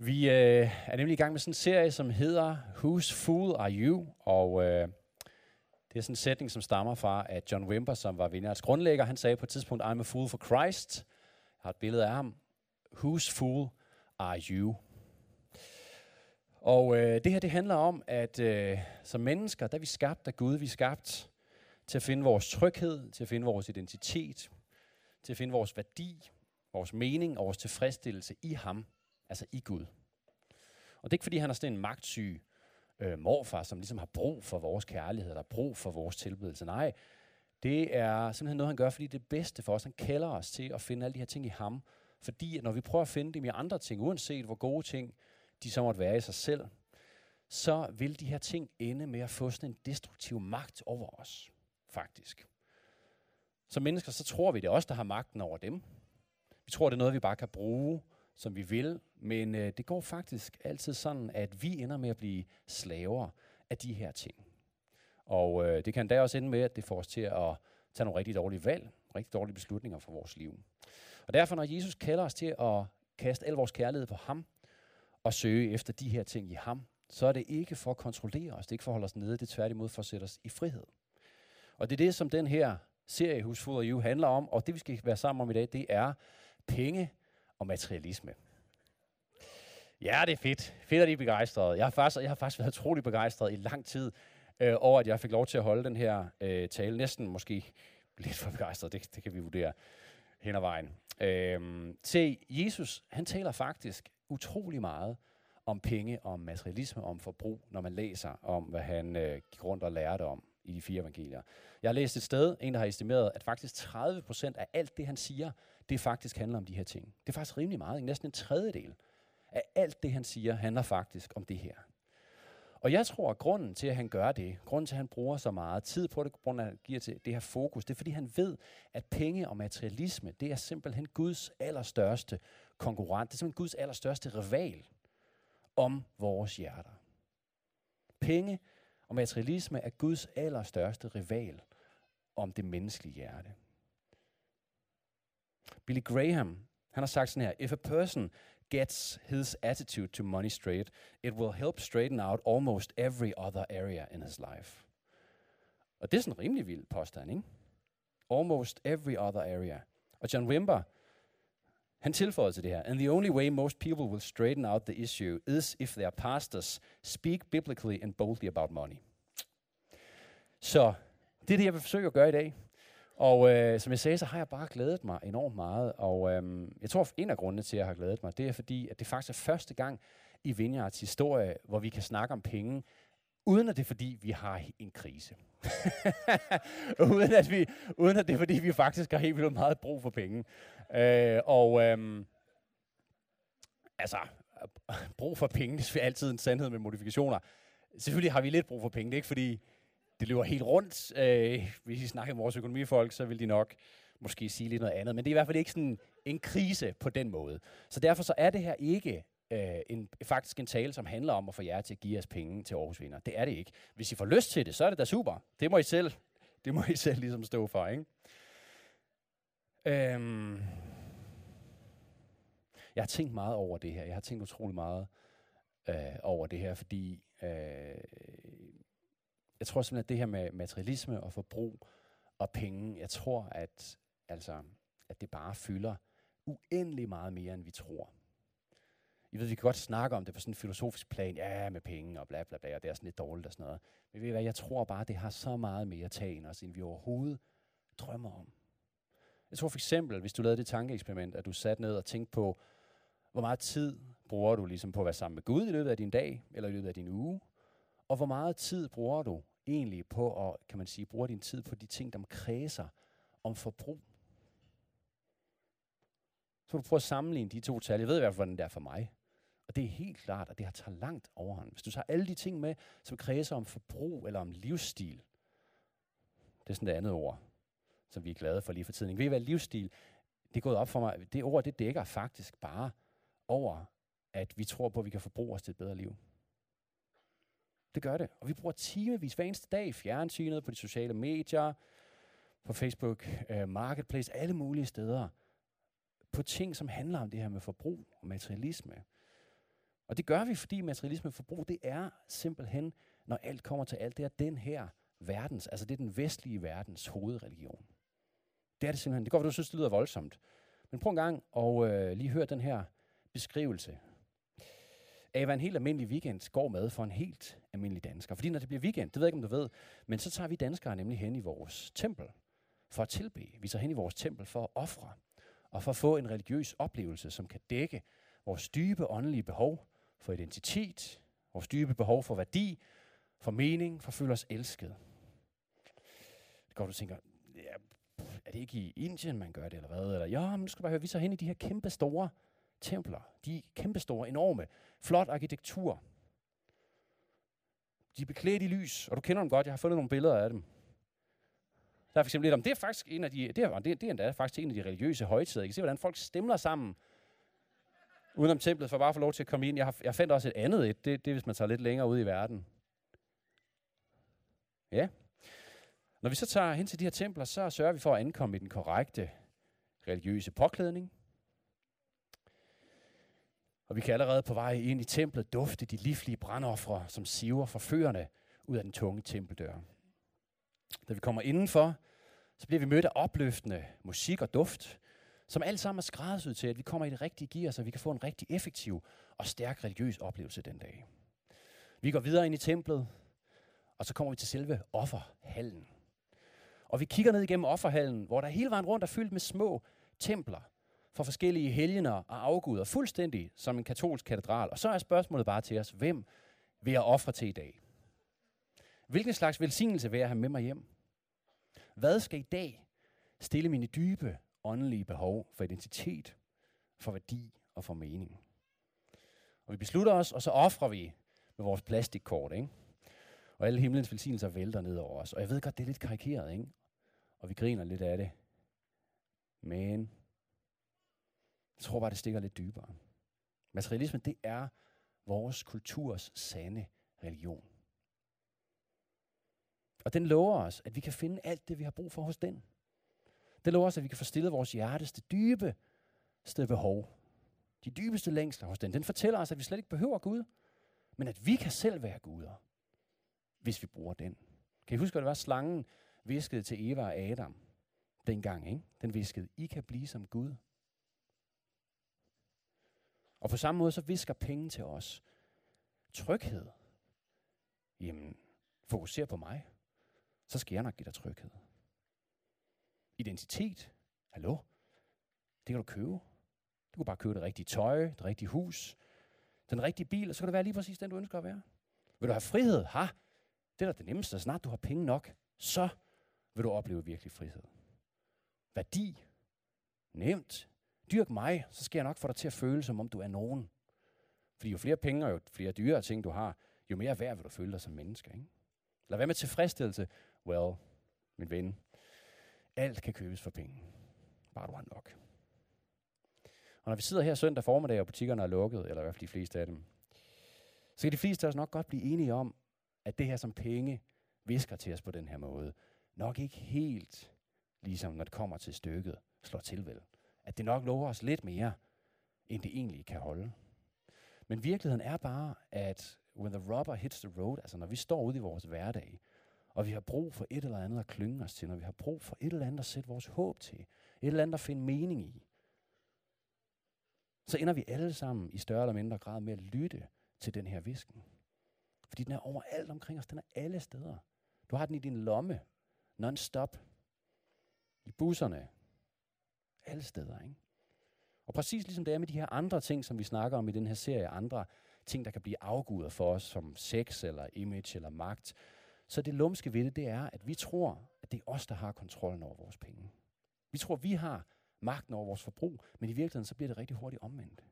Vi øh, er nemlig i gang med sådan en serie, som hedder Whose Fool Are You? Og øh, det er sådan en sætning, som stammer fra, at John Wimber, som var Vineyards grundlægger, han sagde på et tidspunkt, I'm a fool for Christ. Jeg har et billede af ham. Whose fool are you? Og øh, det her, det handler om, at øh, som mennesker, der er vi skabt af Gud. Vi er skabt til at finde vores tryghed, til at finde vores identitet, til at finde vores værdi, vores mening og vores tilfredsstillelse i ham, altså i Gud. Og det er ikke, fordi han er sådan en magtsyg øh, morfar, som ligesom har brug for vores kærlighed, eller brug for vores tilbedelse. Nej, det er simpelthen noget, han gør, fordi det er bedste for os. Han kalder os til at finde alle de her ting i ham. Fordi når vi prøver at finde dem i andre ting, uanset hvor gode ting de så måtte være i sig selv, så vil de her ting ende med at få sådan en destruktiv magt over os, faktisk. Som mennesker, så tror vi, det er os, der har magten over dem. Vi tror, det er noget, vi bare kan bruge, som vi vil, men øh, det går faktisk altid sådan, at vi ender med at blive slaver af de her ting. Og øh, det kan da også ende med, at det får os til at tage nogle rigtig dårlige valg, rigtig dårlige beslutninger for vores liv. Og derfor, når Jesus kalder os til at kaste al vores kærlighed på ham, og søge efter de her ting i ham, så er det ikke for at kontrollere os, det er ikke for at holde os nede, det er tværtimod for at sætte os i frihed. Og det er det, som den her serie Husfoder You handler om, og det vi skal være sammen om i dag, det er penge og materialisme. Ja, det er fedt. Fedt, at I er begejstrede. Jeg har faktisk, jeg har faktisk været utrolig begejstret i lang tid øh, over, at jeg fik lov til at holde den her øh, tale. Næsten måske lidt for begejstret, det, det kan vi vurdere hen ad vejen. Øh, se, Jesus, han taler faktisk utrolig meget om penge, om materialisme, om forbrug, når man læser om, hvad han øh, gik rundt og lærte om i de fire evangelier. Jeg har læst et sted, en der har estimeret, at faktisk 30 procent af alt det, han siger, det faktisk handler om de her ting. Det er faktisk rimelig meget, næsten en tredjedel at alt det, han siger, handler faktisk om det her. Og jeg tror, at grunden til, at han gør det, grunden til, at han bruger så meget tid på det, grunden til, at han giver til det her fokus, det er, fordi han ved, at penge og materialisme, det er simpelthen Guds allerstørste konkurrent. Det er simpelthen Guds allerstørste rival om vores hjerter. Penge og materialisme er Guds allerstørste rival om det menneskelige hjerte. Billy Graham, han har sagt sådan her, If a person gets his attitude to money straight, it will help straighten out almost every other area in his life. Og det er sådan en rimelig vild påstand, ikke? Almost every other area. Og John Wimber, han tilføjede til det her, and the only way most people will straighten out the issue is if their pastors speak biblically and boldly about money. Så det er det, jeg vil forsøge at gøre i dag. Og øh, som jeg sagde, så har jeg bare glædet mig enormt meget. Og øh, jeg tror, en af grundene til, at jeg har glædet mig, det er fordi, at det faktisk er første gang i Vineyards historie, hvor vi kan snakke om penge, uden at det er fordi, vi har en krise. uden, at vi, uden at det er fordi, vi faktisk har helt vildt meget brug for penge. Øh, og øh, altså, brug for penge, det er altid en sandhed med modifikationer. Selvfølgelig har vi lidt brug for penge, det er ikke fordi, det løber helt rundt. Øh, hvis I snakker med vores økonomifolk, så vil de nok måske sige lidt noget andet. Men det er i hvert fald ikke sådan en krise på den måde. Så derfor så er det her ikke øh, en, faktisk en tale, som handler om at få jer til at give os penge til Aarhus Vinder. Det er det ikke. Hvis I får lyst til det, så er det da super. Det må I selv, det må I selv ligesom stå for, ikke? Øhm, jeg har tænkt meget over det her. Jeg har tænkt utrolig meget øh, over det her, fordi øh, jeg tror simpelthen, at det her med materialisme og forbrug og penge, jeg tror, at, altså, at det bare fylder uendelig meget mere, end vi tror. I ved, vi kan godt snakke om det på sådan en filosofisk plan, ja, med penge og bla bla bla, og det er sådan lidt dårligt og sådan noget. Men ved I hvad, jeg tror bare, det har så meget mere tag end os, end vi overhovedet drømmer om. Jeg tror for eksempel, hvis du lavede det tankeeksperiment, at du satte ned og tænkte på, hvor meget tid bruger du ligesom på at være sammen med Gud i løbet af din dag, eller i løbet af din uge, og hvor meget tid bruger du egentlig på at, kan man sige, bruge din tid på de ting, der kredser om forbrug? Så du prøver at sammenligne de to tal. Jeg ved i hvert fald, hvordan det er for mig. Og det er helt klart, at det har taget langt overhånd. Hvis du tager alle de ting med, som kredser om forbrug eller om livsstil, det er sådan det andet ord, som vi er glade for lige for tiden. Ved I hvad, livsstil, det er gået op for mig, det ord, det dækker faktisk bare over, at vi tror på, at vi kan forbruge os til et bedre liv. Det gør det. Og vi bruger timevis hver eneste dag i fjernsynet, på de sociale medier, på Facebook, øh, Marketplace, alle mulige steder, på ting, som handler om det her med forbrug og materialisme. Og det gør vi, fordi materialisme forbrug, det er simpelthen, når alt kommer til alt, det er den her verdens, altså det er den vestlige verdens hovedreligion. Det er det simpelthen. Det går, du synes, det lyder voldsomt. Men prøv en gang og øh, lige hør den her beskrivelse af, hvad en helt almindelig weekend går med for en helt almindelig dansker. Fordi når det bliver weekend, det ved jeg ikke, om du ved, men så tager vi danskere nemlig hen i vores tempel for at tilbe. Vi tager hen i vores tempel for at ofre og for at få en religiøs oplevelse, som kan dække vores dybe åndelige behov for identitet, vores dybe behov for værdi, for mening, for at føle os elsket. Det går, du tænker, ja, er det ikke i Indien, man gør det, eller hvad? Eller, ja, men nu skal du bare høre, vi så hen i de her kæmpe store templer. De er kæmpestore, enorme, flot arkitektur. De er beklædt i lys, og du kender dem godt. Jeg har fundet nogle billeder af dem. Der er for eksempel lidt om, det er faktisk en af de, det er, det, det er endda faktisk en af de religiøse højtider. I kan se, hvordan folk stemler sammen udenom templet, for bare at få lov til at komme ind. Jeg, har, jeg fandt også et andet et, det, det er, hvis man tager lidt længere ud i verden. Ja. Når vi så tager hen til de her templer, så sørger vi for at ankomme i den korrekte religiøse påklædning. Og vi kan allerede på vej ind i templet dufte de livlige brandoffre, som siver forførende ud af den tunge tempeldør. Da vi kommer indenfor, så bliver vi mødt af opløftende musik og duft, som alt sammen er skræddersyet til, at vi kommer i det rigtige gear, så vi kan få en rigtig effektiv og stærk religiøs oplevelse den dag. Vi går videre ind i templet, og så kommer vi til selve offerhallen. Og vi kigger ned igennem offerhallen, hvor der hele vejen rundt er fyldt med små templer for forskellige helgener og afguder, fuldstændig som en katolsk katedral. Og så er spørgsmålet bare til os, hvem vil jeg ofre til i dag? Hvilken slags velsignelse vil jeg have med mig hjem? Hvad skal i dag stille mine dybe åndelige behov for identitet, for værdi og for mening? Og vi beslutter os, og så offrer vi med vores plastikkort, ikke? Og alle himlens velsignelser vælter ned over os. Og jeg ved godt, det er lidt karikeret, ikke? Og vi griner lidt af det. Men jeg tror bare, det stikker lidt dybere. Materialismen, det er vores kulturs sande religion. Og den lover os, at vi kan finde alt det, vi har brug for hos den. Det lover os, at vi kan få stillet vores hjerteste dybeste behov. De dybeste længsler hos den. Den fortæller os, at vi slet ikke behøver Gud, men at vi kan selv være guder, hvis vi bruger den. Kan I huske, hvad det var slangen viskede til Eva og Adam dengang? Ikke? Den viskede, I kan blive som Gud. Og på samme måde så visker penge til os. Tryghed. Jamen, fokuser på mig. Så skal jeg nok give dig tryghed. Identitet. Hallo? Det kan du købe. Du kan bare købe det rigtige tøj, det rigtige hus, den rigtige bil, og så kan det være lige præcis den, du ønsker at være. Vil du have frihed? Ha! Det er da det nemmeste. Snart du har penge nok, så vil du opleve virkelig frihed. Værdi. Nemt. Dyrk mig, så skal jeg nok få dig til at føle, som om du er nogen. Fordi jo flere penge og jo flere dyre ting du har, jo mere værd vil du føle dig som menneske. Ikke? Lad være med tilfredsstillelse. Well, min ven, alt kan købes for penge. Bare du har nok. Og når vi sidder her søndag formiddag, og butikkerne er lukket, eller i hvert fald de fleste af dem, så kan de fleste af os nok godt blive enige om, at det her som penge visker til os på den her måde, nok ikke helt, ligesom når det kommer til stykket, slår til vel at det nok lover os lidt mere, end det egentlig kan holde. Men virkeligheden er bare, at when the rubber hits the road, altså når vi står ude i vores hverdag, og vi har brug for et eller andet at klynge os til, når vi har brug for et eller andet at sætte vores håb til, et eller andet at finde mening i, så ender vi alle sammen i større eller mindre grad med at lytte til den her visken. Fordi den er overalt omkring os, den er alle steder. Du har den i din lomme, non-stop, i busserne, alle steder. Ikke? Og præcis ligesom det er med de her andre ting, som vi snakker om i den her serie, andre ting, der kan blive afguder for os, som sex eller image eller magt, så det lumske ved det, det er, at vi tror, at det er os, der har kontrollen over vores penge. Vi tror, vi har magten over vores forbrug, men i virkeligheden så bliver det rigtig hurtigt omvendt.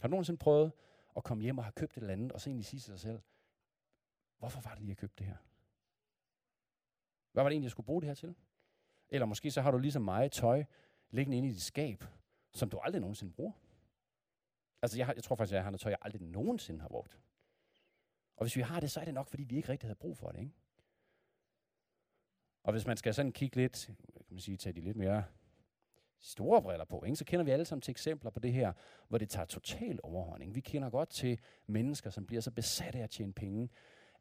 Har du nogensinde prøvet at komme hjem og have købt et eller andet, og så egentlig sige til sig selv, hvorfor var det lige, jeg købte det her? Hvad var det egentlig, jeg skulle bruge det her til? Eller måske så har du ligesom mig tøj liggende inde i dit skab, som du aldrig nogensinde bruger. Altså jeg, har, jeg tror faktisk, at jeg har noget tøj, jeg aldrig nogensinde har brugt. Og hvis vi har det, så er det nok, fordi vi ikke rigtig havde brug for det. Ikke? Og hvis man skal sådan kigge lidt, kan man sige, tage de lidt mere store briller på, ikke? så kender vi alle sammen til eksempler på det her, hvor det tager total overhånding. Vi kender godt til mennesker, som bliver så besatte af at tjene penge,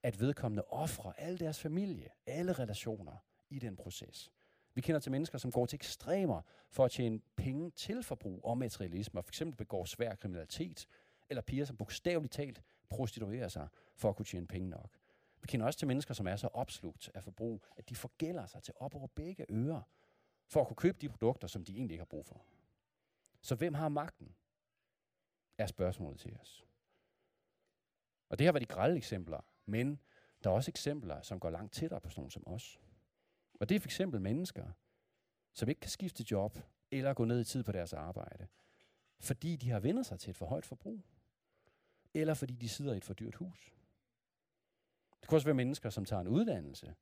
at vedkommende offrer al deres familie, alle relationer i den proces. Vi kender til mennesker, som går til ekstremer for at tjene penge til forbrug og materialisme, og f.eks. begår svær kriminalitet, eller piger, som bogstaveligt talt prostituerer sig for at kunne tjene penge nok. Vi kender også til mennesker, som er så opslugt af forbrug, at de forgælder sig til op over begge ører, for at kunne købe de produkter, som de egentlig ikke har brug for. Så hvem har magten? Er spørgsmålet til os. Og det her var de grælde eksempler, men der er også eksempler, som går langt tættere på sådan nogen som os. Og det er for eksempel mennesker, som ikke kan skifte job eller gå ned i tid på deres arbejde, fordi de har vendt sig til et for højt forbrug, eller fordi de sidder i et for dyrt hus. Det kan også være mennesker, som tager en uddannelse,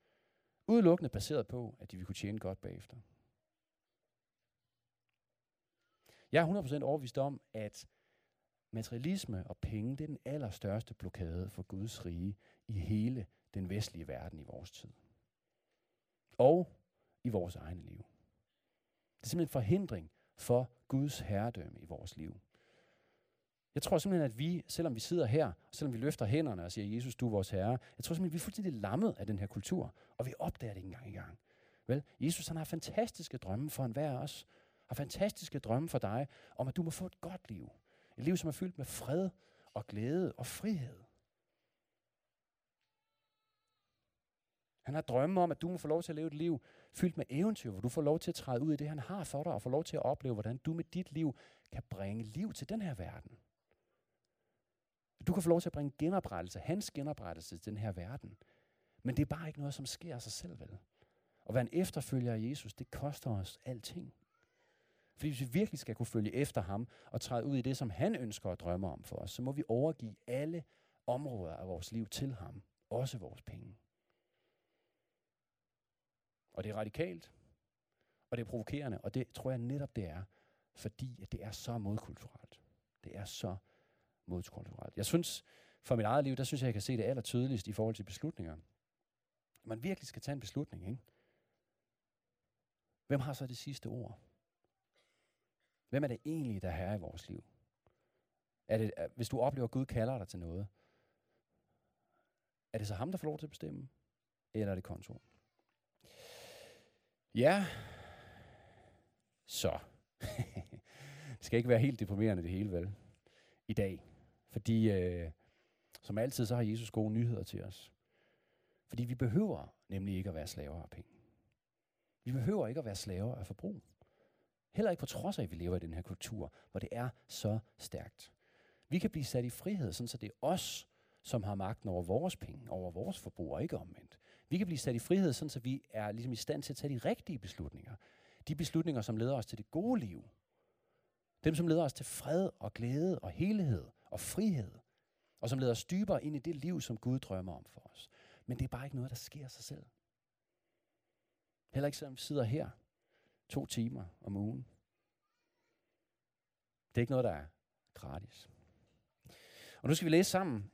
udelukkende baseret på, at de vil kunne tjene godt bagefter. Jeg er 100% overbevist om, at materialisme og penge, det er den allerstørste blokade for Guds rige i hele den vestlige verden i vores tid. Og i vores egne liv. Det er simpelthen en forhindring for Guds herredømme i vores liv. Jeg tror simpelthen, at vi, selvom vi sidder her, selvom vi løfter hænderne og siger, Jesus, du er vores herre, jeg tror simpelthen, at vi er fuldstændig lammet af den her kultur, og vi opdager det ikke engang i gang. Vel, Jesus han har fantastiske drømme for enhver af os, har fantastiske drømme for dig, om at du må få et godt liv. Et liv, som er fyldt med fred og glæde og frihed. Han har drømme om, at du må få lov til at leve et liv fyldt med eventyr, hvor du får lov til at træde ud i det, han har for dig, og få lov til at opleve, hvordan du med dit liv kan bringe liv til den her verden. Du kan få lov til at bringe genoprettelse, hans genoprettelse til den her verden. Men det er bare ikke noget, som sker af sig selv, vel? At være en efterfølger af Jesus, det koster os alting. Fordi hvis vi virkelig skal kunne følge efter ham og træde ud i det, som han ønsker og drømmer om for os, så må vi overgive alle områder af vores liv til ham. Også vores penge. Og det er radikalt, og det er provokerende, og det tror jeg netop det er, fordi at det er så modkulturelt. Det er så modkulturelt. Jeg synes, for mit eget liv, der synes jeg, jeg kan se det aller tydeligst i forhold til beslutninger. Man virkelig skal tage en beslutning, ikke? Hvem har så det sidste ord? Hvem er det egentlig, der er herre i vores liv? Er det, hvis du oplever, at Gud kalder dig til noget, er det så ham, der får lov til at bestemme? Eller er det kontoren? Ja, så. det skal ikke være helt deprimerende det hele, vel? I dag. Fordi, øh, som altid, så har Jesus gode nyheder til os. Fordi vi behøver nemlig ikke at være slaver af penge. Vi behøver ikke at være slaver af forbrug. Heller ikke på trods af, at vi lever i den her kultur, hvor det er så stærkt. Vi kan blive sat i frihed, sådan så det er os, som har magten over vores penge, over vores forbrug, og ikke omvendt. Vi kan blive sat i frihed, sådan så vi er ligesom i stand til at tage de rigtige beslutninger. De beslutninger, som leder os til det gode liv. Dem, som leder os til fred og glæde og helhed og frihed. Og som leder os dybere ind i det liv, som Gud drømmer om for os. Men det er bare ikke noget, der sker sig selv. Heller ikke selvom vi sidder her to timer om ugen. Det er ikke noget, der er gratis. Og nu skal vi læse sammen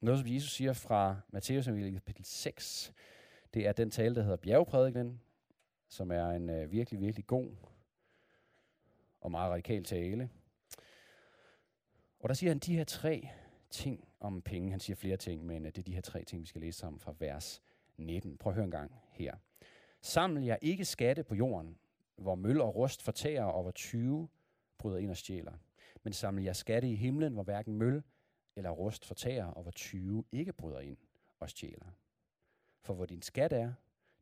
noget, som Jesus siger fra Matthæus kapitel 6. Det er den tale, der hedder bjergprædikenen, som er en øh, virkelig, virkelig god og meget radikal tale. Og der siger han de her tre ting om penge. Han siger flere ting, men øh, det er de her tre ting, vi skal læse sammen fra vers 19. Prøv at høre en gang her. Saml jer ikke skatte på jorden, hvor møl og rust fortærer, og hvor 20 bryder ind og stjæler. Men saml jer skatte i himlen, hvor hverken møl eller rust fortærer, og hvor 20 ikke bryder ind og stjæler. For hvor din skat er,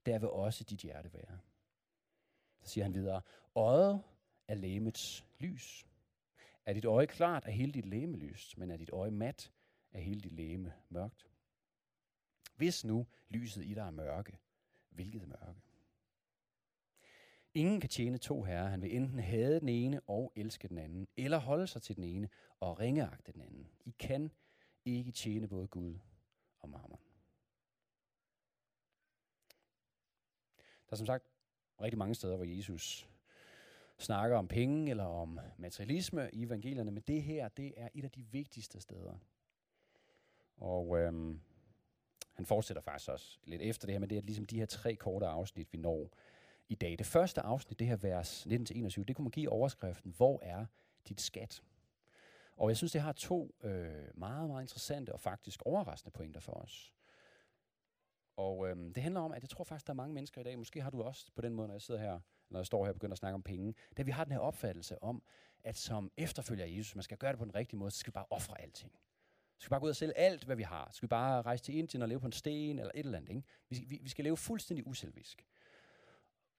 der vil også dit hjerte være. Så siger han videre, øjet er lægemets lys. Er dit øje klart, er hele dit læme lyst, men er dit øje mat, er hele dit læme mørkt. Hvis nu lyset i dig er mørke, hvilket mørke? Ingen kan tjene to herrer. Han vil enten hade den ene og elske den anden, eller holde sig til den ene og ringeagte den anden. I kan ikke tjene både Gud og mammon. Der er som sagt rigtig mange steder, hvor Jesus snakker om penge eller om materialisme i evangelierne, men det her, det er et af de vigtigste steder. Og øhm, han fortsætter faktisk også lidt efter det her, men det er ligesom de her tre korte afsnit, vi når i dag. Det første afsnit, det her vers 19-21, det kunne man give overskriften, hvor er dit skat? Og jeg synes, det har to øh, meget, meget interessante og faktisk overraskende pointer for os. Og øhm, det handler om, at jeg tror faktisk, der er mange mennesker i dag, måske har du også på den måde, når jeg sidder her, når jeg står her og begynder at snakke om penge, da vi har den her opfattelse om, at som efterfølger af Jesus, man skal gøre det på den rigtige måde, så skal vi bare ofre alting. Så skal vi bare gå ud og sælge alt, hvad vi har. Så skal vi bare rejse til Indien og leve på en sten eller et eller andet. Ikke? Vi, vi, vi skal leve fuldstændig uselvisk.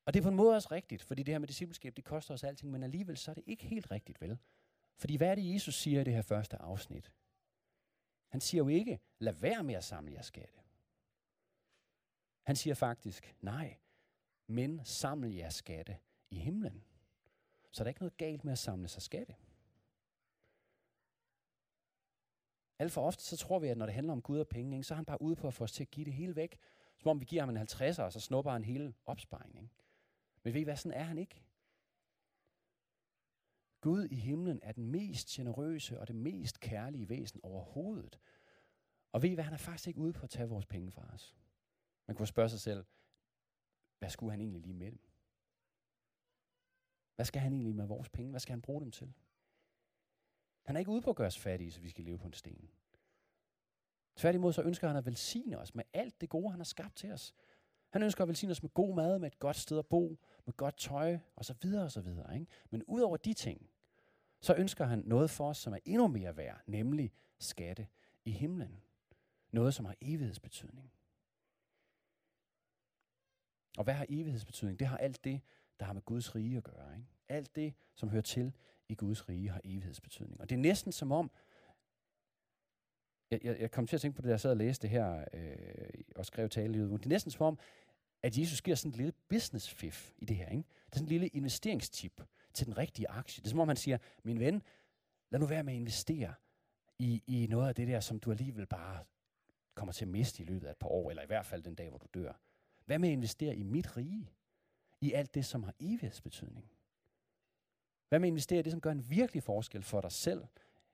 Og det er på en måde også rigtigt, fordi det her med discipleskab, det koster os alting, men alligevel så er det ikke helt rigtigt, vel? Fordi hvad er det, Jesus siger i det her første afsnit? Han siger jo ikke, lad være med at samle jeres skatte. Han siger faktisk, nej, men samle jeres skatte i himlen. Så der er ikke noget galt med at samle sig skatte. Alt for ofte så tror vi, at når det handler om Gud og penge, ikke, så er han bare ude på at få os til at give det hele væk. Som om vi giver ham en 50'er, og så snupper han hele opsparingen. Men ved I hvad, sådan er han ikke. Gud i himlen er den mest generøse og det mest kærlige væsen overhovedet. Og ved I hvad, han er faktisk ikke ude på at tage vores penge fra os. Man kunne spørge sig selv, hvad skulle han egentlig lige med dem? Hvad skal han egentlig med vores penge? Hvad skal han bruge dem til? Han er ikke ude på at gøre os fattige, så vi skal leve på en sten. Tværtimod så ønsker han at velsigne os med alt det gode, han har skabt til os. Han ønsker at velsigne os med god mad, med et godt sted at bo, med godt tøj, og så videre og så videre. Ikke? Men udover de ting, så ønsker han noget for os, som er endnu mere værd, nemlig skatte i himlen. Noget, som har evighedsbetydning. Og hvad har evighedsbetydning? Det har alt det, der har med Guds rige at gøre. Ikke? Alt det, som hører til i Guds rige, har evighedsbetydning. Og det er næsten som om, jeg, jeg, jeg kom til at tænke på det, da jeg sad og læste det her, øh, og skrev tale i Det er næsten som om, at Jesus giver sådan et lille business fif i det her. Ikke? Det er sådan en lille investeringstip til den rigtige aktie. Det er som om han siger, min ven, lad nu være med at investere i, i noget af det der, som du alligevel bare kommer til at miste i løbet af et par år, eller i hvert fald den dag, hvor du dør. Hvad med at investere i mit rige? I alt det, som har evighedsbetydning? Hvad med at investere i det, som gør en virkelig forskel for dig selv?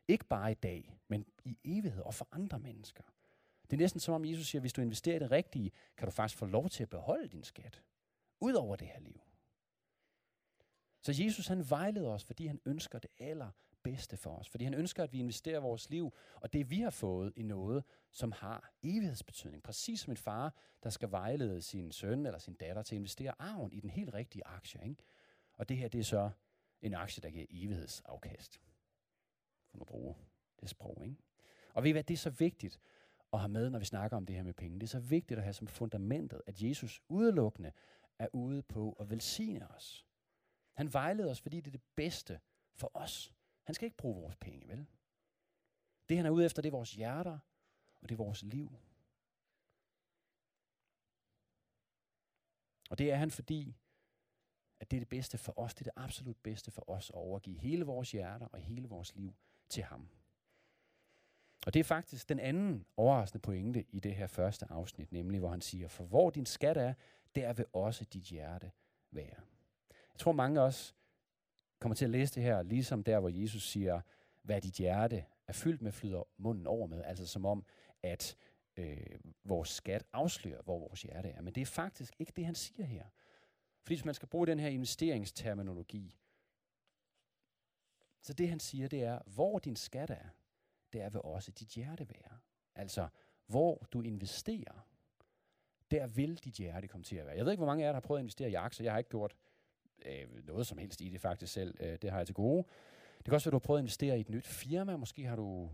Ikke bare i dag, men i evighed og for andre mennesker. Det er næsten som om Jesus siger, at hvis du investerer i det rigtige, kan du faktisk få lov til at beholde din skat. Ud over det her liv. Så Jesus han vejleder os, fordi han ønsker det allerbedste for os. Fordi han ønsker, at vi investerer vores liv, og det vi har fået i noget, som har evighedsbetydning. Præcis som en far, der skal vejlede sin søn eller sin datter til at investere arven i den helt rigtige aktie. Ikke? Og det her, det er så en aktie, der giver evighedsafkast. For nu bruge det sprog. Ikke? Og ved I hvad, det er så vigtigt at have med, når vi snakker om det her med penge. Det er så vigtigt at have som fundamentet, at Jesus udelukkende er ude på at velsigne os. Han vejleder os, fordi det er det bedste for os. Han skal ikke bruge vores penge, vel? Det han er ude efter, det er vores hjerter, og det er vores liv. Og det er han, fordi at det er det bedste for os, det er det absolut bedste for os at overgive hele vores hjerter og hele vores liv til ham. Og det er faktisk den anden overraskende pointe i det her første afsnit, nemlig hvor han siger, for hvor din skat er, der vil også dit hjerte være. Jeg tror mange af os kommer til at læse det her, ligesom der, hvor Jesus siger, hvad dit hjerte er fyldt med, flyder munden over med. Altså som om, at øh, vores skat afslører, hvor vores hjerte er. Men det er faktisk ikke det, han siger her. Fordi hvis man skal bruge den her investeringsterminologi, så det han siger, det er, hvor din skat er, der vil også dit hjerte være. Altså, hvor du investerer, der vil dit hjerte komme til at være. Jeg ved ikke, hvor mange af jer, der har prøvet at investere i aktier. Jeg har ikke gjort øh, noget som helst i det faktisk selv. Øh, det har jeg til gode. Det kan også være, du har prøvet at investere i et nyt firma. Måske har du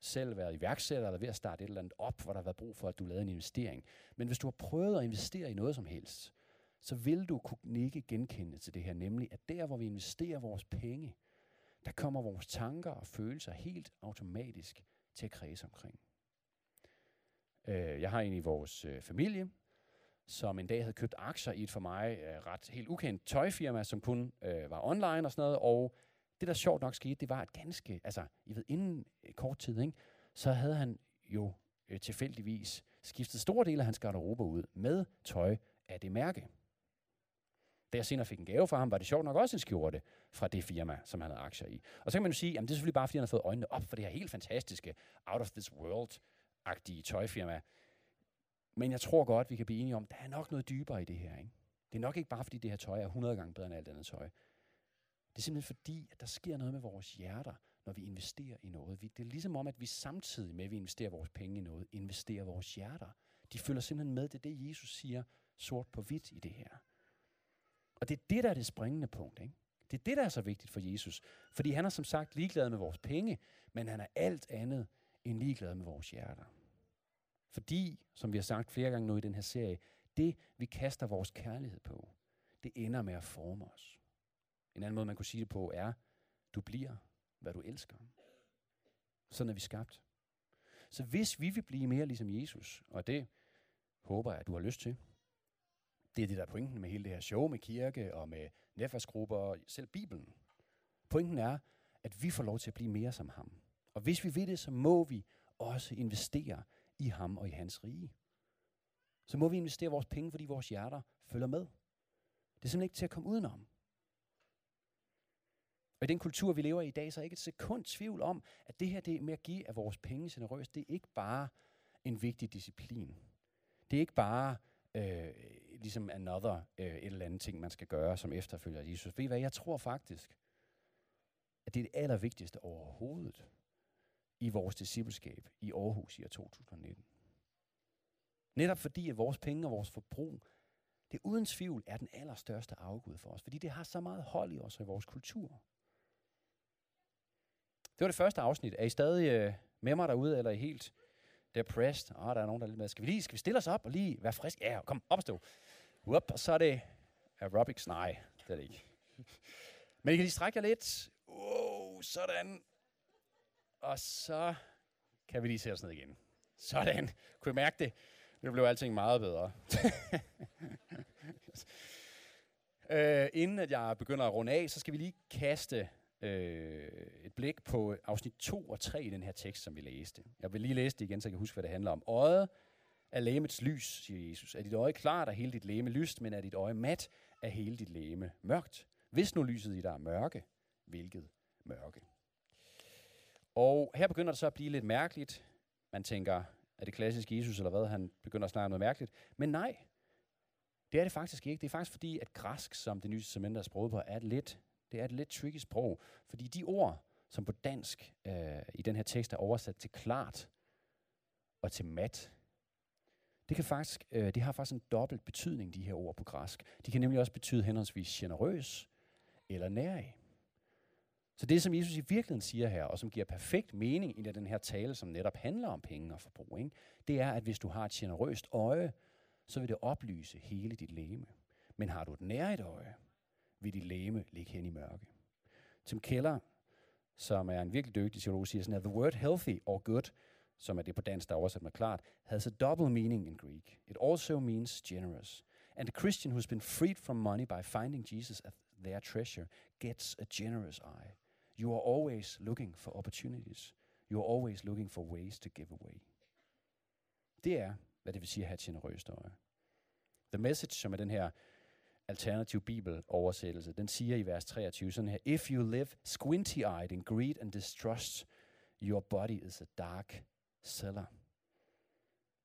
selv været iværksætter eller ved at starte et eller andet op, hvor der har været brug for, at du lavede en investering. Men hvis du har prøvet at investere i noget som helst, så vil du kunne ikke genkende til det her, nemlig at der, hvor vi investerer vores penge, der kommer vores tanker og følelser helt automatisk til at kredse omkring. Øh, jeg har en i vores øh, familie, som en dag havde købt aktier i et for mig øh, ret helt ukendt tøjfirma, som kun øh, var online og sådan noget, og det, der sjovt nok skete, det var et ganske, altså, I ved, inden øh, kort tid, ikke, så havde han jo øh, tilfældigvis skiftet store dele af hans garderobe ud med tøj af det mærke. Da jeg senere fik en gave fra ham, var det sjovt nok også en skjorte fra det firma, som han havde aktier i. Og så kan man jo sige, at det er selvfølgelig bare, fordi han har fået øjnene op for det her helt fantastiske, out of this world-agtige tøjfirma. Men jeg tror godt, vi kan blive enige om, at der er nok noget dybere i det her. Ikke? Det er nok ikke bare, fordi det her tøj er 100 gange bedre end alt andet tøj. Det er simpelthen fordi, at der sker noget med vores hjerter, når vi investerer i noget. Det er ligesom om, at vi samtidig med, at vi investerer vores penge i noget, investerer vores hjerter. De følger simpelthen med. Det er det, Jesus siger sort på hvidt i det her. Og det er det, der er det springende punkt. Ikke? Det er det, der er så vigtigt for Jesus. Fordi han er som sagt ligeglad med vores penge, men han er alt andet end ligeglad med vores hjerter. Fordi, som vi har sagt flere gange nu i den her serie, det vi kaster vores kærlighed på, det ender med at forme os. En anden måde, man kunne sige det på, er, du bliver, hvad du elsker. Sådan er vi skabt. Så hvis vi vil blive mere ligesom Jesus, og det håber jeg, at du har lyst til, det er det, der er pointen med hele det her show med kirke og med netværksgrupper og selv Bibelen. Pointen er, at vi får lov til at blive mere som ham. Og hvis vi vil det, så må vi også investere i ham og i hans rige. Så må vi investere vores penge, fordi vores hjerter følger med. Det er simpelthen ikke til at komme udenom. Og i den kultur, vi lever i i dag, så er ikke et sekund tvivl om, at det her det med at give af vores penge generøst, det er ikke bare en vigtig disciplin. Det er ikke bare øh, ligesom another øh, et eller andet ting, man skal gøre som efterfølger af Jesus. Ved I hvad, jeg tror faktisk, at det er det allervigtigste overhovedet i vores discipleskab i Aarhus i år 2019. Netop fordi, at vores penge og vores forbrug, det uden tvivl er den allerstørste afgud for os, fordi det har så meget hold i os og i vores kultur. Det var det første afsnit. Er I stadig øh, med mig derude, eller er I helt depressed? Åh, oh, der er nogen, der er lidt med. Skal vi lige skal vi stille os op og lige være frisk? Ja, kom, opstå. Whoop, og så er det aerobics. Nej, det er det ikke. Men I kan lige strække jer lidt. Wow, sådan. Og så kan vi lige se os ned igen. Sådan. Kunne I mærke det? Nu blev alting meget bedre. øh, inden at jeg begynder at runde af, så skal vi lige kaste øh, et blik på afsnit 2 og 3 i den her tekst, som vi læste. Jeg vil lige læse det igen, så jeg kan huske, hvad det handler om. Øjet er lægemets lys, siger Jesus. Er dit øje klart, er hele dit læme lyst, men er dit øje mat, er hele dit læme mørkt. Hvis nu lyset i dig er mørke, hvilket mørke? Og her begynder det så at blive lidt mærkeligt. Man tænker, er det klassisk Jesus eller hvad? Han begynder at snakke noget mærkeligt. Men nej, det er det faktisk ikke. Det er faktisk fordi, at græsk, som det nye testament er sproget på, er et lidt, det er et lidt tricky sprog. Fordi de ord, som på dansk øh, i den her tekst er oversat til klart og til mat, det, kan faktisk, øh, det har faktisk en dobbelt betydning, de her ord på græsk. De kan nemlig også betyde henholdsvis generøs eller nærig. Så det, som Jesus i virkeligheden siger her, og som giver perfekt mening i den her tale, som netop handler om penge og forbrug, ikke? det er, at hvis du har et generøst øje, så vil det oplyse hele dit leme. Men har du et nærigt øje, vil dit læme ligge hen i mørke. Tim Keller, som er en virkelig dygtig teolog, siger sådan, her, the word healthy or good, som er det på dansk, der er oversat med klart, has a double meaning in Greek. It also means generous. And a Christian who's been freed from money by finding Jesus as their treasure gets a generous eye. You are always looking for opportunities. You are always looking for ways to give away. Det er, hvad det vil sige at have et generøst øje. The Message, som er den her alternativ bibeloversættelse, den siger i vers 23 sådan her, If you live squinty-eyed in greed and distrust, your body is a dark cellar.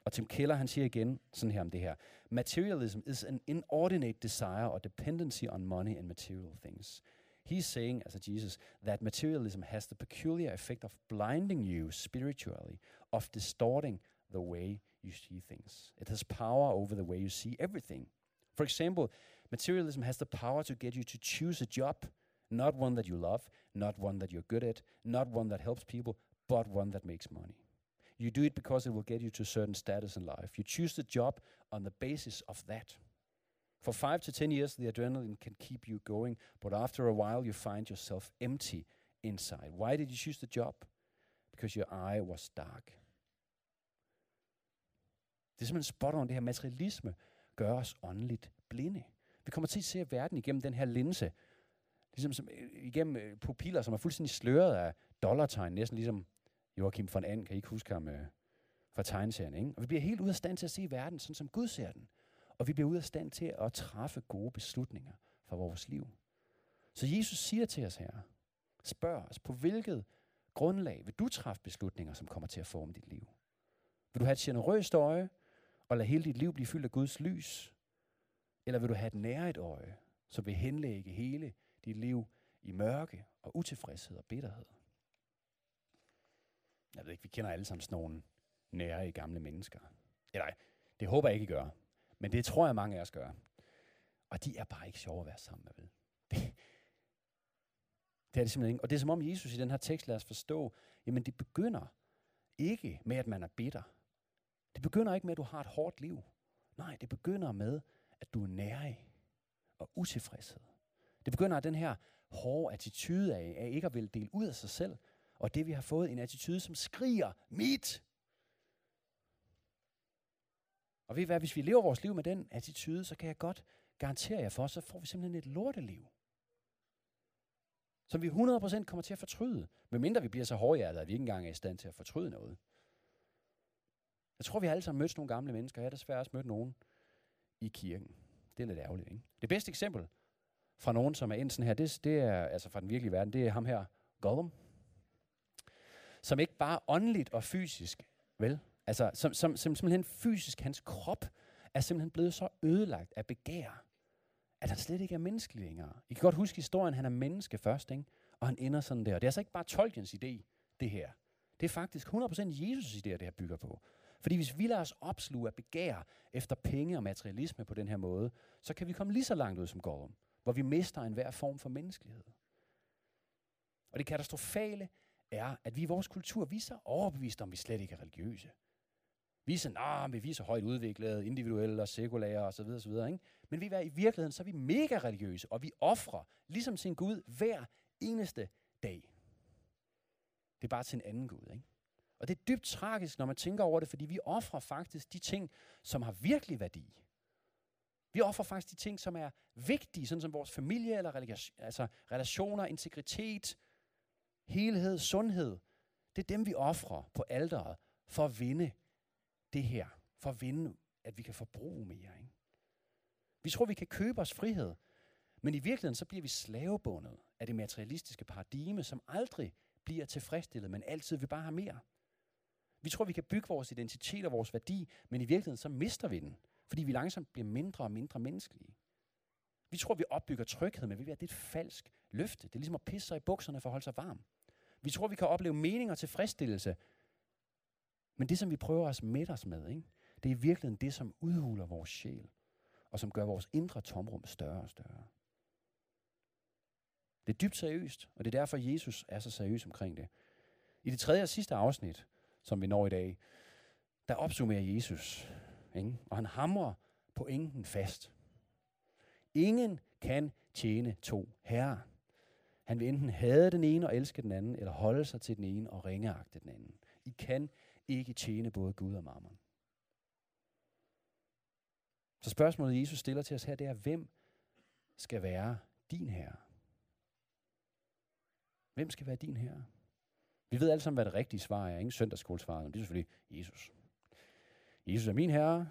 Og Tim Keller, han siger igen sådan her om det her. Materialism is an inordinate desire or dependency on money and material things. He's saying, as a Jesus, that materialism has the peculiar effect of blinding you spiritually, of distorting the way you see things. It has power over the way you see everything. For example, materialism has the power to get you to choose a job, not one that you love, not one that you're good at, not one that helps people, but one that makes money. You do it because it will get you to a certain status in life. You choose the job on the basis of that. For five to ten years, the adrenaline can keep you going, but after a while, you find yourself empty inside. Why did you choose the job? Because your eye was dark. Det er simpelthen spot on, det her materialisme gør os åndeligt blinde. Vi kommer til at se verden igennem den her linse, ligesom som, øh, igennem øh, pupiller, som er fuldstændig sløret af dollartegn, næsten ligesom Joachim von And, kan I ikke huske ham øh, fra tegneserien, ikke? Og vi bliver helt ude af stand til at se verden, sådan som Gud ser den. Og vi bliver ude af stand til at træffe gode beslutninger for vores liv. Så Jesus siger til os her, spørg os, på hvilket grundlag vil du træffe beslutninger, som kommer til at forme dit liv? Vil du have et generøst øje, og lade hele dit liv blive fyldt af Guds lys? Eller vil du have et nærigt øje, som vil henlægge hele dit liv i mørke og utilfredshed og bitterhed? Jeg ved ikke, vi kender alle sammen sådan nogle nære gamle mennesker. Eller nej, det håber jeg ikke, I gør. Men det tror jeg, mange af os gør. Og de er bare ikke sjove at være sammen med, vel? Det, det er det simpelthen ikke. Og det er som om Jesus i den her tekst lader os forstå, jamen det begynder ikke med, at man er bitter. Det begynder ikke med, at du har et hårdt liv. Nej, det begynder med, at du er nærig og utilfredshed. Det begynder af den her hårde attitude af, af ikke at ville dele ud af sig selv, og det vi har fået en attitude, som skriger, mit! Og ved I hvad, hvis vi lever vores liv med den attitude, så kan jeg godt garantere jer for, så får vi simpelthen et lorteliv. Som vi 100% kommer til at fortryde. Medmindre vi bliver så hårdhjertet, at vi ikke engang er i stand til at fortryde noget. Jeg tror, vi har alle sammen mødt nogle gamle mennesker. Jeg har desværre også mødt nogen i kirken. Det er lidt ærgerligt, ikke? Det bedste eksempel fra nogen, som er ind sådan her, det, det er altså fra den virkelige verden, det er ham her, Gollum. Som ikke bare åndeligt og fysisk, vel? Altså, som, som, som simpelthen fysisk, hans krop er simpelthen blevet så ødelagt af begær, at han slet ikke er menneskelig længere. I kan godt huske historien, han er menneske først, ikke? og han ender sådan der. Det er altså ikke bare Tolkiens idé, det her. Det er faktisk 100% Jesus' idé, det her bygger på. Fordi hvis vi lader os opsluge af begær efter penge og materialisme på den her måde, så kan vi komme lige så langt ud som Gollum, hvor vi mister enhver form for menneskelighed. Og det katastrofale er, at vi i vores kultur, vi er så overbevist om, vi slet ikke er religiøse. Vi er sådan, nah, vi er så højt udviklede, individuelle og sekulære osv. osv. Ikke? Men vi er i virkeligheden, så er vi mega religiøse, og vi offrer, ligesom sin Gud, hver eneste dag. Det er bare til en anden Gud. Ikke? Og det er dybt tragisk, når man tænker over det, fordi vi offrer faktisk de ting, som har virkelig værdi. Vi offrer faktisk de ting, som er vigtige, sådan som vores familie eller altså relationer, integritet, helhed, sundhed. Det er dem, vi offrer på alderet for at vinde det her. For at vinde, at vi kan forbruge mere. Ikke? Vi tror, vi kan købe os frihed. Men i virkeligheden, så bliver vi slavebundet af det materialistiske paradigme, som aldrig bliver tilfredsstillet, men altid vil bare have mere. Vi tror, vi kan bygge vores identitet og vores værdi, men i virkeligheden så mister vi den, fordi vi langsomt bliver mindre og mindre menneskelige. Vi tror, vi opbygger tryghed, men vi ved, at det er et falsk løfte. Det er ligesom at pisse sig i bukserne for at holde sig varm. Vi tror, vi kan opleve mening og tilfredsstillelse, men det, som vi prøver at mætte os med, ikke? det er i virkeligheden det, som udhuler vores sjæl, og som gør vores indre tomrum større og større. Det er dybt seriøst, og det er derfor, Jesus er så seriøs omkring det. I det tredje og sidste afsnit, som vi når i dag, der opsummerer Jesus, ikke? og han hamrer pointen fast. Ingen kan tjene to herrer. Han vil enten hade den ene og elske den anden, eller holde sig til den ene og ringeagte den anden. I kan ikke tjene både Gud og mammon. Så spørgsmålet, Jesus stiller til os her, det er, hvem skal være din herre? Hvem skal være din herre? Vi ved alle sammen, hvad det rigtige svar er. Ingen Søndagsskolesvaret, men det er selvfølgelig Jesus. Jesus er min herre.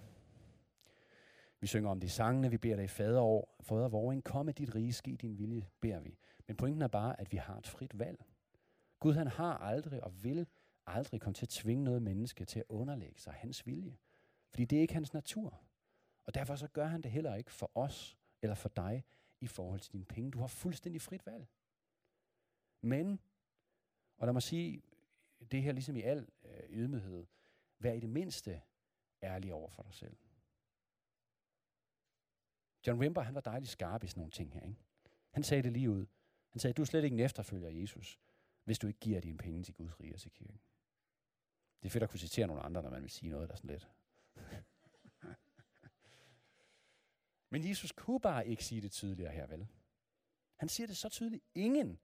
Vi synger om de sangene, vi beder dig i fader, fader vor, kom med dit rige, ske din vilje, beder vi. Men pointen er bare, at vi har et frit valg. Gud han har aldrig og vil aldrig komme til at tvinge noget menneske til at underlægge sig hans vilje. Fordi det er ikke hans natur. Og derfor så gør han det heller ikke for os eller for dig i forhold til dine penge. Du har fuldstændig frit valg. Men, og lad mig sige, det her ligesom i al øh, ydmyghed, vær i det mindste ærlig over for dig selv. John Wimber, han var dejlig skarp i sådan nogle ting her. Ikke? Han sagde det lige ud. Han sagde, du er slet ikke en efterfølger af Jesus, hvis du ikke giver dine penge til Guds rige og til kirken. Det er fedt at kunne citere nogle andre, når man vil sige noget, der er sådan lidt. Men Jesus kunne bare ikke sige det tydeligere her, vel? Han siger det så tydeligt. Ingen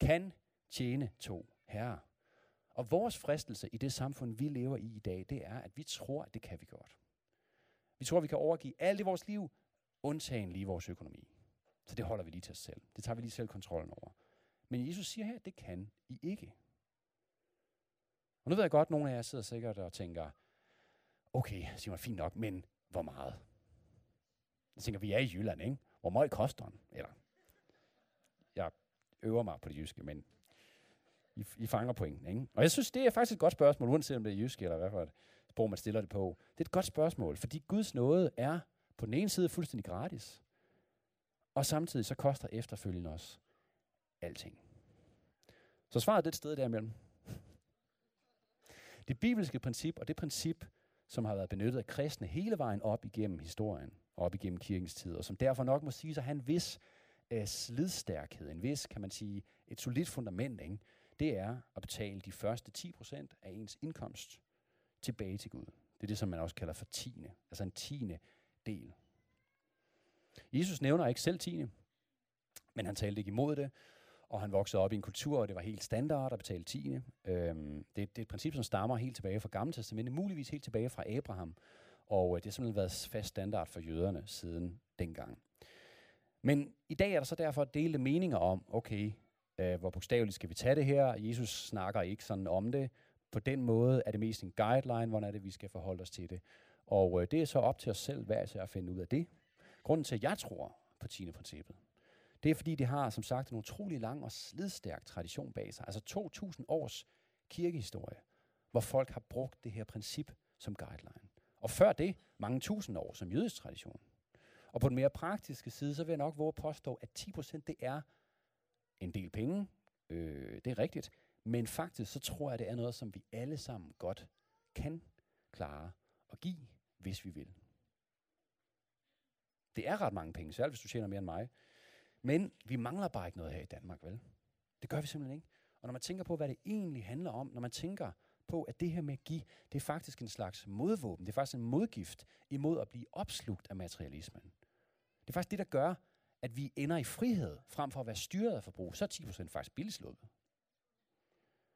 kan tjene to herrer. Og vores fristelse i det samfund, vi lever i i dag, det er, at vi tror, at det kan vi godt. Vi tror, at vi kan overgive alt i vores liv, undtagen lige vores økonomi. Så det holder vi lige til os selv. Det tager vi lige selv kontrollen over. Men Jesus siger her, at det kan I ikke. Og nu ved jeg godt, at nogle af jer sidder sikkert og tænker, okay, Simon, fint nok, men hvor meget? Jeg tænker, vi er i Jylland, ikke? Hvor meget koster den? Eller, jeg øver mig på det jyske, men i, I fanger pointen, ikke? Og jeg synes, det er faktisk et godt spørgsmål, uanset om det er jysk eller hvad for et sprog, man stiller det på. Det er et godt spørgsmål, fordi Guds nåde er på den ene side fuldstændig gratis, og samtidig så koster efterfølgende os alting. Så svaret er det et sted derimellem. Det bibelske princip, og det princip, som har været benyttet af kristne hele vejen op igennem historien, op igennem kirkens tid, og som derfor nok må sige at have en vis øh, slidstærkhed, en vis, kan man sige, et solidt fundament, ikke? Det er at betale de første 10% af ens indkomst tilbage til Gud. Det er det, som man også kalder for tiende, altså en tiende del. Jesus nævner ikke selv tiende, men han talte ikke imod det, og han voksede op i en kultur, og det var helt standard at betale tiende. Øhm, det, det er et princip, som stammer helt tilbage fra Gamle Testamentet, muligvis helt tilbage fra Abraham, og øh, det har simpelthen været fast standard for jøderne siden dengang. Men i dag er der så derfor delte meninger om, okay, øh, hvor bogstaveligt skal vi tage det her? Jesus snakker ikke sådan om det. På den måde er det mest en guideline, hvordan er det, vi skal forholde os til det. Og øh, det er så op til os selv hver til at finde ud af det. Grunden til, at jeg tror på tiende princippet, det er fordi, det har som sagt en utrolig lang og slidstærk tradition bag sig. Altså 2.000 års kirkehistorie, hvor folk har brugt det her princip som guideline. Og før det, mange tusind år som jødisk tradition. Og på den mere praktiske side, så vil jeg nok våge at påstå, at 10% det er en del penge. Øh, det er rigtigt. Men faktisk, så tror jeg, det er noget, som vi alle sammen godt kan klare at give, hvis vi vil. Det er ret mange penge, særligt hvis du tjener mere end mig. Men vi mangler bare ikke noget her i Danmark, vel? Det gør vi simpelthen ikke. Og når man tænker på, hvad det egentlig handler om, når man tænker på, at det her med at give, det er faktisk en slags modvåben. Det er faktisk en modgift imod at blive opslugt af materialismen. Det er faktisk det, der gør, at vi ender i frihed, frem for at være styret af forbrug. Så er 10% faktisk billigt sluppet.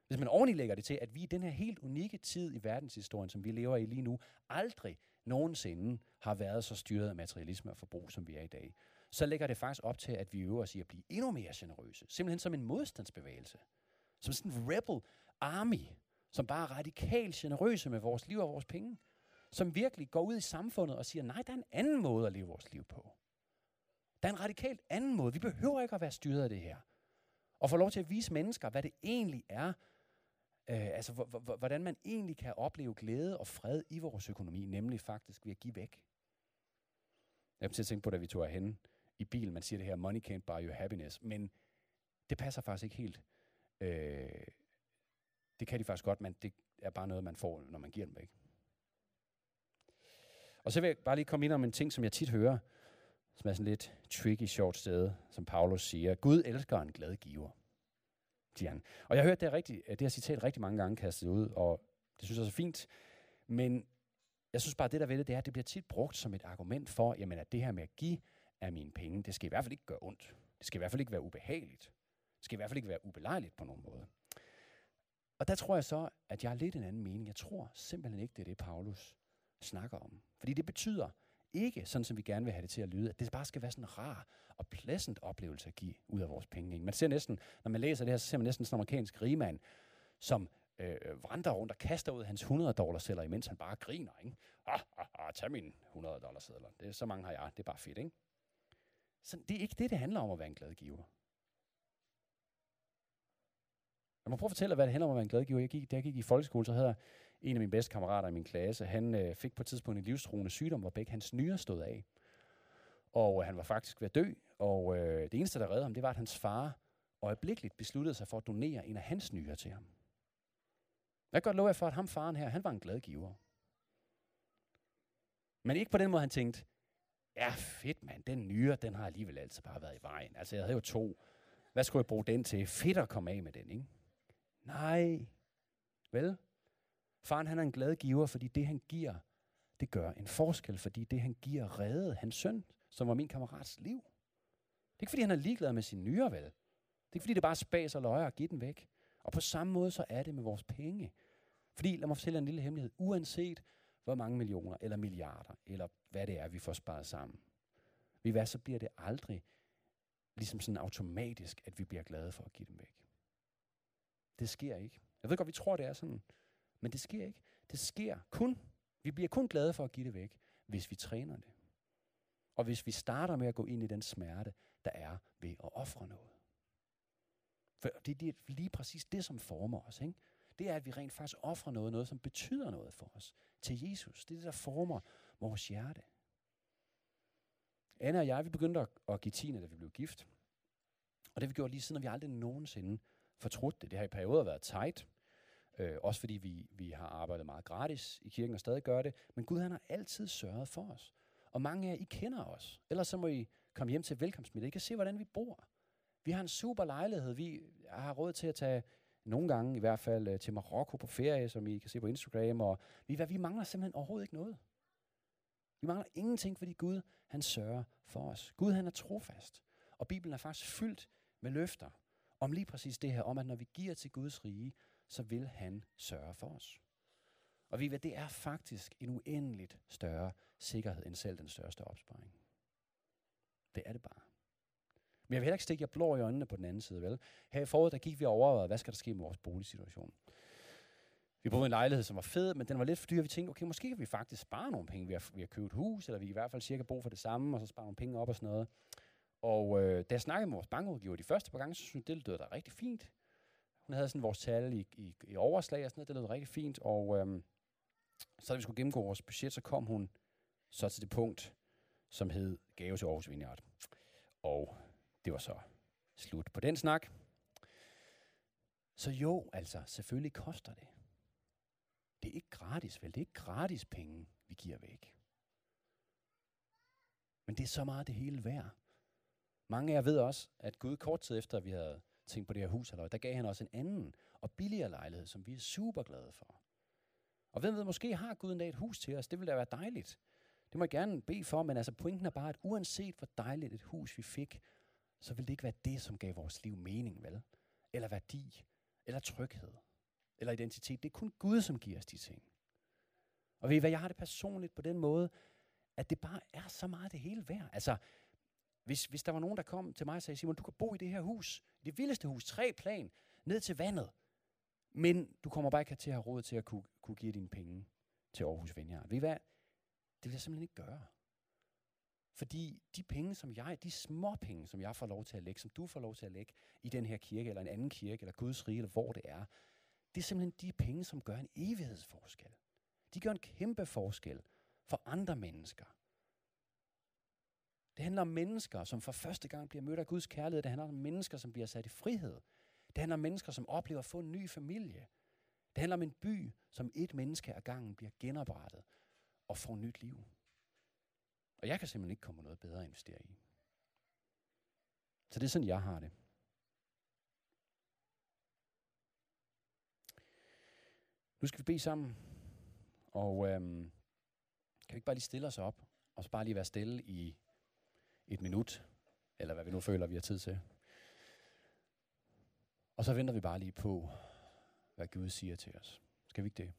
Hvis man ordentligt lægger det til, at vi i den her helt unikke tid i verdenshistorien, som vi lever i lige nu, aldrig nogensinde har været så styret af materialisme og forbrug, som vi er i dag, så lægger det faktisk op til, at vi øver os i at blive endnu mere generøse. Simpelthen som en modstandsbevægelse. Som sådan en rebel army, som bare er radikalt generøse med vores liv og vores penge. Som virkelig går ud i samfundet og siger, nej, der er en anden måde at leve vores liv på. Der er en radikalt anden måde. Vi behøver ikke at være styret af det her. Og få lov til at vise mennesker, hvad det egentlig er, øh, altså hvordan man egentlig kan opleve glæde og fred i vores økonomi, nemlig faktisk ved at give væk. Jeg har tænke på, da vi tog hen i bilen, man siger det her, money can't buy you happiness, men det passer faktisk ikke helt. Øh, det kan de faktisk godt, men det er bare noget, man får, når man giver dem væk. Og så vil jeg bare lige komme ind om en ting, som jeg tit hører, som er sådan lidt tricky short sted, som Paulus siger. Gud elsker en glad giver, siger han. Og jeg har hørt det, rigtig, det her citat rigtig mange gange kastet ud, og det synes jeg er så fint. Men jeg synes bare, at det der ved det, det er, at det bliver tit brugt som et argument for, jamen, at det her med at give af mine penge, det skal i hvert fald ikke gøre ondt. Det skal i hvert fald ikke være ubehageligt. Det skal i hvert fald ikke være ubelejligt på nogen måde. Og der tror jeg så, at jeg har lidt en anden mening. Jeg tror simpelthen ikke, det er det, Paulus snakker om. Fordi det betyder ikke, sådan som vi gerne vil have det til at lyde, at det bare skal være sådan en rar og pleasant oplevelse at give ud af vores penge. Ikke? Man ser næsten, når man læser det her, så ser man næsten sådan en amerikansk rigmand, som øh, vandrer rundt og kaster ud hans 100 dollars sedler, imens han bare griner. Ikke? Ah, ah, ah, tag mine 100 dollars sedler. Det, er så mange har jeg. Det er bare fedt, ikke? Så det er ikke det, det handler om at være en glad giver. Jeg må prøve at fortælle hvad det handler om at være en glad giver. Jeg gik, da jeg gik i folkeskole, så havde en af mine bedste kammerater i min klasse, han øh, fik på et tidspunkt en livstruende sygdom, hvor begge hans nyrer stod af. Og øh, han var faktisk ved at dø, og øh, det eneste, der reddede ham, det var, at hans far øjeblikkeligt besluttede sig for at donere en af hans nyrer til ham. Jeg kan godt love jer for, at ham faren her, han var en glad giver. Men ikke på den måde, han tænkte, ja fedt mand, den nyre, den har alligevel altid bare været i vejen. Altså jeg havde jo to. Hvad skulle jeg bruge den til? Fedt at komme af med den, ikke? Nej. Vel? Faren han er en glad giver, fordi det han giver, det gør en forskel, fordi det han giver reddede hans søn, som var min kammerats liv. Det er ikke fordi han er ligeglad med sin nyere vel? Det er ikke fordi det bare spas og løjer at give den væk. Og på samme måde så er det med vores penge. Fordi, lad mig fortælle en lille hemmelighed, uanset hvor mange millioner eller milliarder, eller hvad det er, vi får sparet sammen, vi hvad, så bliver det aldrig ligesom sådan automatisk, at vi bliver glade for at give dem væk. Det sker ikke. Jeg ved godt, vi tror, det er sådan, men det sker ikke. Det sker kun. Vi bliver kun glade for at give det væk, hvis vi træner det. Og hvis vi starter med at gå ind i den smerte, der er ved at ofre noget. For det er lige præcis det, som former os. Ikke? Det er, at vi rent faktisk offrer noget, noget som betyder noget for os, til Jesus. Det er det, der former vores hjerte. Anna og jeg, vi begyndte at, at give tiende, da vi blev gift. Og det har vi gjort lige siden, at vi aldrig nogensinde fortrudt det. Det har i perioder været tight. Øh, også fordi vi, vi har arbejdet meget gratis i kirken og stadig gør det. Men Gud han har altid sørget for os. Og mange af jer, I kender os. Ellers så må I komme hjem til velkomstmiddag. I kan se, hvordan vi bor. Vi har en super lejlighed. Vi har råd til at tage nogle gange i hvert fald øh, til Marokko på ferie, som I kan se på Instagram. Og vi, vi mangler simpelthen overhovedet ikke noget. Vi mangler ingenting, fordi Gud han sørger for os. Gud han er trofast. Og Bibelen er faktisk fyldt med løfter om lige præcis det her, om at når vi giver til Guds rige, så vil han sørge for os. Og vi ved, det er faktisk en uendeligt større sikkerhed end selv den største opsparing. Det er det bare. Men jeg vil heller ikke stikke jer blå i øjnene på den anden side, vel? Her i foråret, der gik vi over, hvad skal der ske med vores boligsituation? Vi boede i en lejlighed, som var fed, men den var lidt for dyr. Vi tænkte, okay, måske kan vi faktisk spare nogle penge ved at, ved at købe et hus, eller vi i hvert fald cirka bo for det samme, og så spare nogle penge op og sådan noget. Og øh, da jeg snakkede med vores bankrådgiver de første par gange, så synes jeg, det lød da rigtig fint. Hun havde sådan vores tal i, i, i overslag og sådan noget, det lød rigtig fint. Og øhm, så da vi skulle gennemgå vores budget, så kom hun så til det punkt, som hed gave til Aarhus Vineyard. Og det var så slut på den snak. Så jo, altså, selvfølgelig koster det. Det er ikke gratis, vel? Det er ikke gratis penge, vi giver væk. Men det er så meget det hele værd. Mange af jer ved også, at Gud kort tid efter, at vi havde tænkt på det her hus, der gav han også en anden og billigere lejlighed, som vi er super glade for. Og hvem ved, måske har Gud en dag et hus til os. Det ville da være dejligt. Det må jeg gerne bede for, men altså pointen er bare, at uanset hvor dejligt et hus vi fik, så ville det ikke være det, som gav vores liv mening, vel? Eller værdi, eller tryghed, eller identitet. Det er kun Gud, som giver os de ting. Og ved I hvad, jeg har det personligt på den måde, at det bare er så meget det hele værd. Altså, hvis, hvis der var nogen, der kom til mig og sagde, Simon, du kan bo i det her hus, i det vildeste hus, tre plan, ned til vandet, men du kommer bare ikke til at have råd til at kunne, kunne give dine penge til Aarhus Vineyard. Ved I hvad? Det vil jeg simpelthen ikke gøre. Fordi de penge, som jeg, de små penge, som jeg får lov til at lægge, som du får lov til at lægge i den her kirke, eller en anden kirke, eller Guds rige, eller hvor det er, det er simpelthen de penge, som gør en evighedsforskel. De gør en kæmpe forskel for andre mennesker. Det handler om mennesker, som for første gang bliver mødt af Guds kærlighed. Det handler om mennesker, som bliver sat i frihed. Det handler om mennesker, som oplever at få en ny familie. Det handler om en by, som et menneske ad gangen bliver genoprettet og får nyt liv. Og jeg kan simpelthen ikke komme noget bedre at investere i. Så det er sådan, jeg har det. Nu skal vi bede sammen. Og øhm, kan vi ikke bare lige stille os op, og så bare lige være stille i et minut, eller hvad vi nu føler, vi har tid til. Og så venter vi bare lige på, hvad Gud siger til os. Skal vi ikke det?